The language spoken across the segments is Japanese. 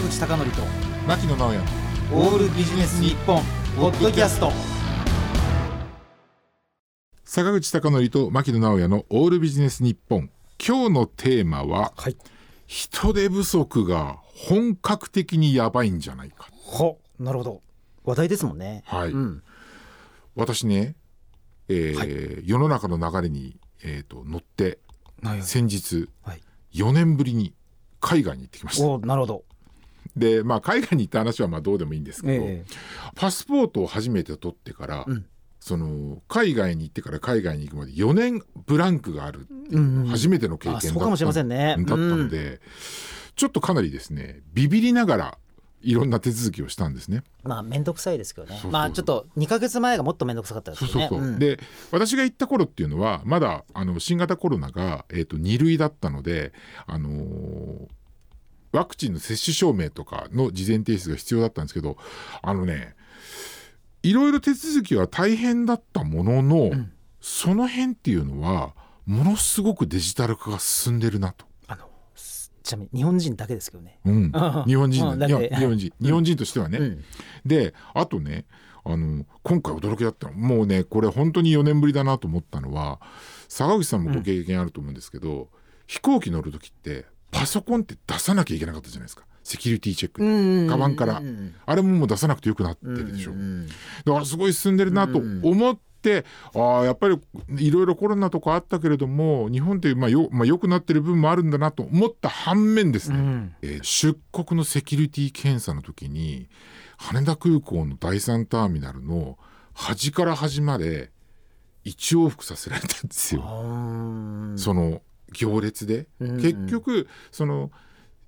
坂口孝則と牧野直哉。オールビジネス日本ポッドキャスト。坂口孝則と牧野直哉のオールビジネス日本。今日のテーマははい。人手不足が本格的にやばいんじゃないか。はなるほど。話題ですもんね。はい、うん。私ね、えーは世の中の流れに、えー、と乗ってはい先日はい。4年ぶりに海外に行ってきました。おなるほどでまあ海外に行った話はまあどうでもいいんですけど、えパスポートを初めて取ってから、うん。その海外に行ってから海外に行くまで4年ブランクがあるっていう初めての経験だった,、ので、ちょっとかなりですねビビりながらいろんな手続きをしたんですね。まあ面倒くさいですけどね。まあちょっと2か月前がもっと面倒くさかったですそうそうそう、けどねん。で私が行った頃っていうのはまだあの新型コロナが、えー、と2類だったので、あのーワクチンの接種証明とかの事前提出が必要だったんですけどあのねいろいろ手続きは大変だったものの、ん。その辺っていうのはものすごくデジタル化が進んでるなと。あのすちなみに日本人だけですけどね。うん、日本人日本日本人。日本人としてはね、うん。であとねあの今回驚きだったの。もうねこれ本当に4年ぶりだなと思ったのは坂口さんもご経験あると思うんですけど、飛行機乗る時ってパソコンって出さなきゃいけなかったじゃないですか。セキュリティチェック、うん。カバンから。うんあれももう出さなくてよくなってるでしょ、うんだからすごい進んでるなと思って、ああやっぱりいろいろコロナとかあったけれども日本ってまあよ,、まあ、良くなってる部分もあるんだなと思った反面ですね、うん。えー出国のセキュリティ検査の時に羽田空港の第三ターミナルの端から端まで一往復させられたんですよ、うんその行列で、うん結局その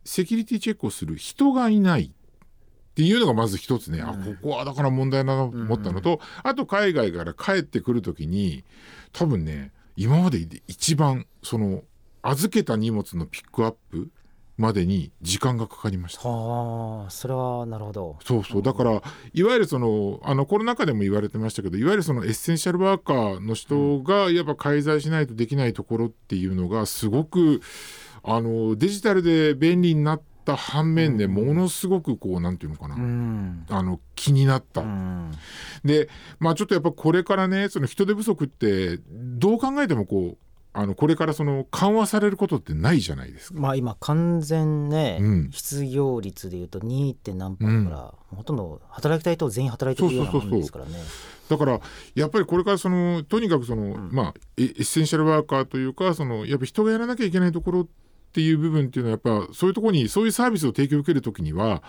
セキュリティチェックをする人がいないっていうのがまず一つね、あここはだから問題だなと思ったのと、あと海外から帰ってくる時に多分ね今までで一番その預けた荷物のピックアップまでに時間がかかりました。はあそれはなるほど。そうそう。だからいわゆるそのあのコロナ禍でも言われてましたけどいわゆるそのエッセンシャルワーカーの人がやっぱ介在しないとできないところっていうのがすごくあのデジタルで便利になった反面でものすごくこうなんていうのかな、うん。あの気になった。うん。でまあちょっとやっぱこれからねその人手不足ってどう考えてもこうあのこれからその緩和されることってないじゃないですか。まあ今完全ね、うん失業率でいうと 2. 点何パーだから、ほとんど働きたい人全員働いてるようなもんですからね。だからやっぱりこれからそのとにかくその、まあエエッセンシャルワーカーというかそのやっぱ人がやらなきゃいけないところっていう部分っていうのはやっぱそういうところにそういうサービスを提供を受けるときには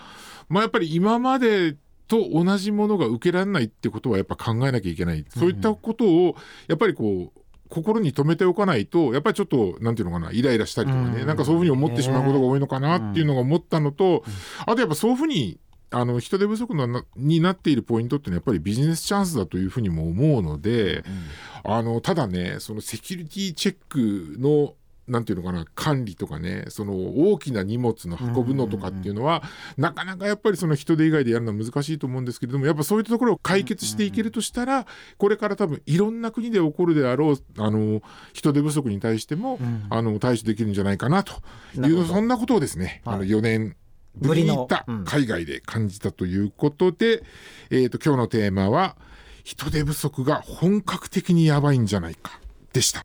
まあやっぱり今までと同じものが受けられないってことはやっぱ考えなきゃいけない、そういったことをやっぱりこう心に留めておかないとやっぱりちょっとなんていうのかなイライラしたりとかね、うん。なんかそういうふうに思ってしまうことが多いのかなっていうのが思ったのと、あとやっぱそういうふうにあの人手不足のなになっているポイントってのはやっぱりビジネスチャンスだというふうにも思うので、あのただねそのセキュリティチェックのなんていうのかな管理とかねその大きな荷物の運ぶのとかっていうのは、なかなかやっぱりその人手以外でやるのは難しいと思うんですけれどもやっぱそういったところを解決していけるとしたら、これから多分いろんな国で起こるであろうあの人手不足に対しても、あの対処できるんじゃないかなというそんなことをですね、あのはい4年ぶりに行った海外で感じたということで、えー、と今日のテーマは人手不足が本格的にやばいんじゃないかでした。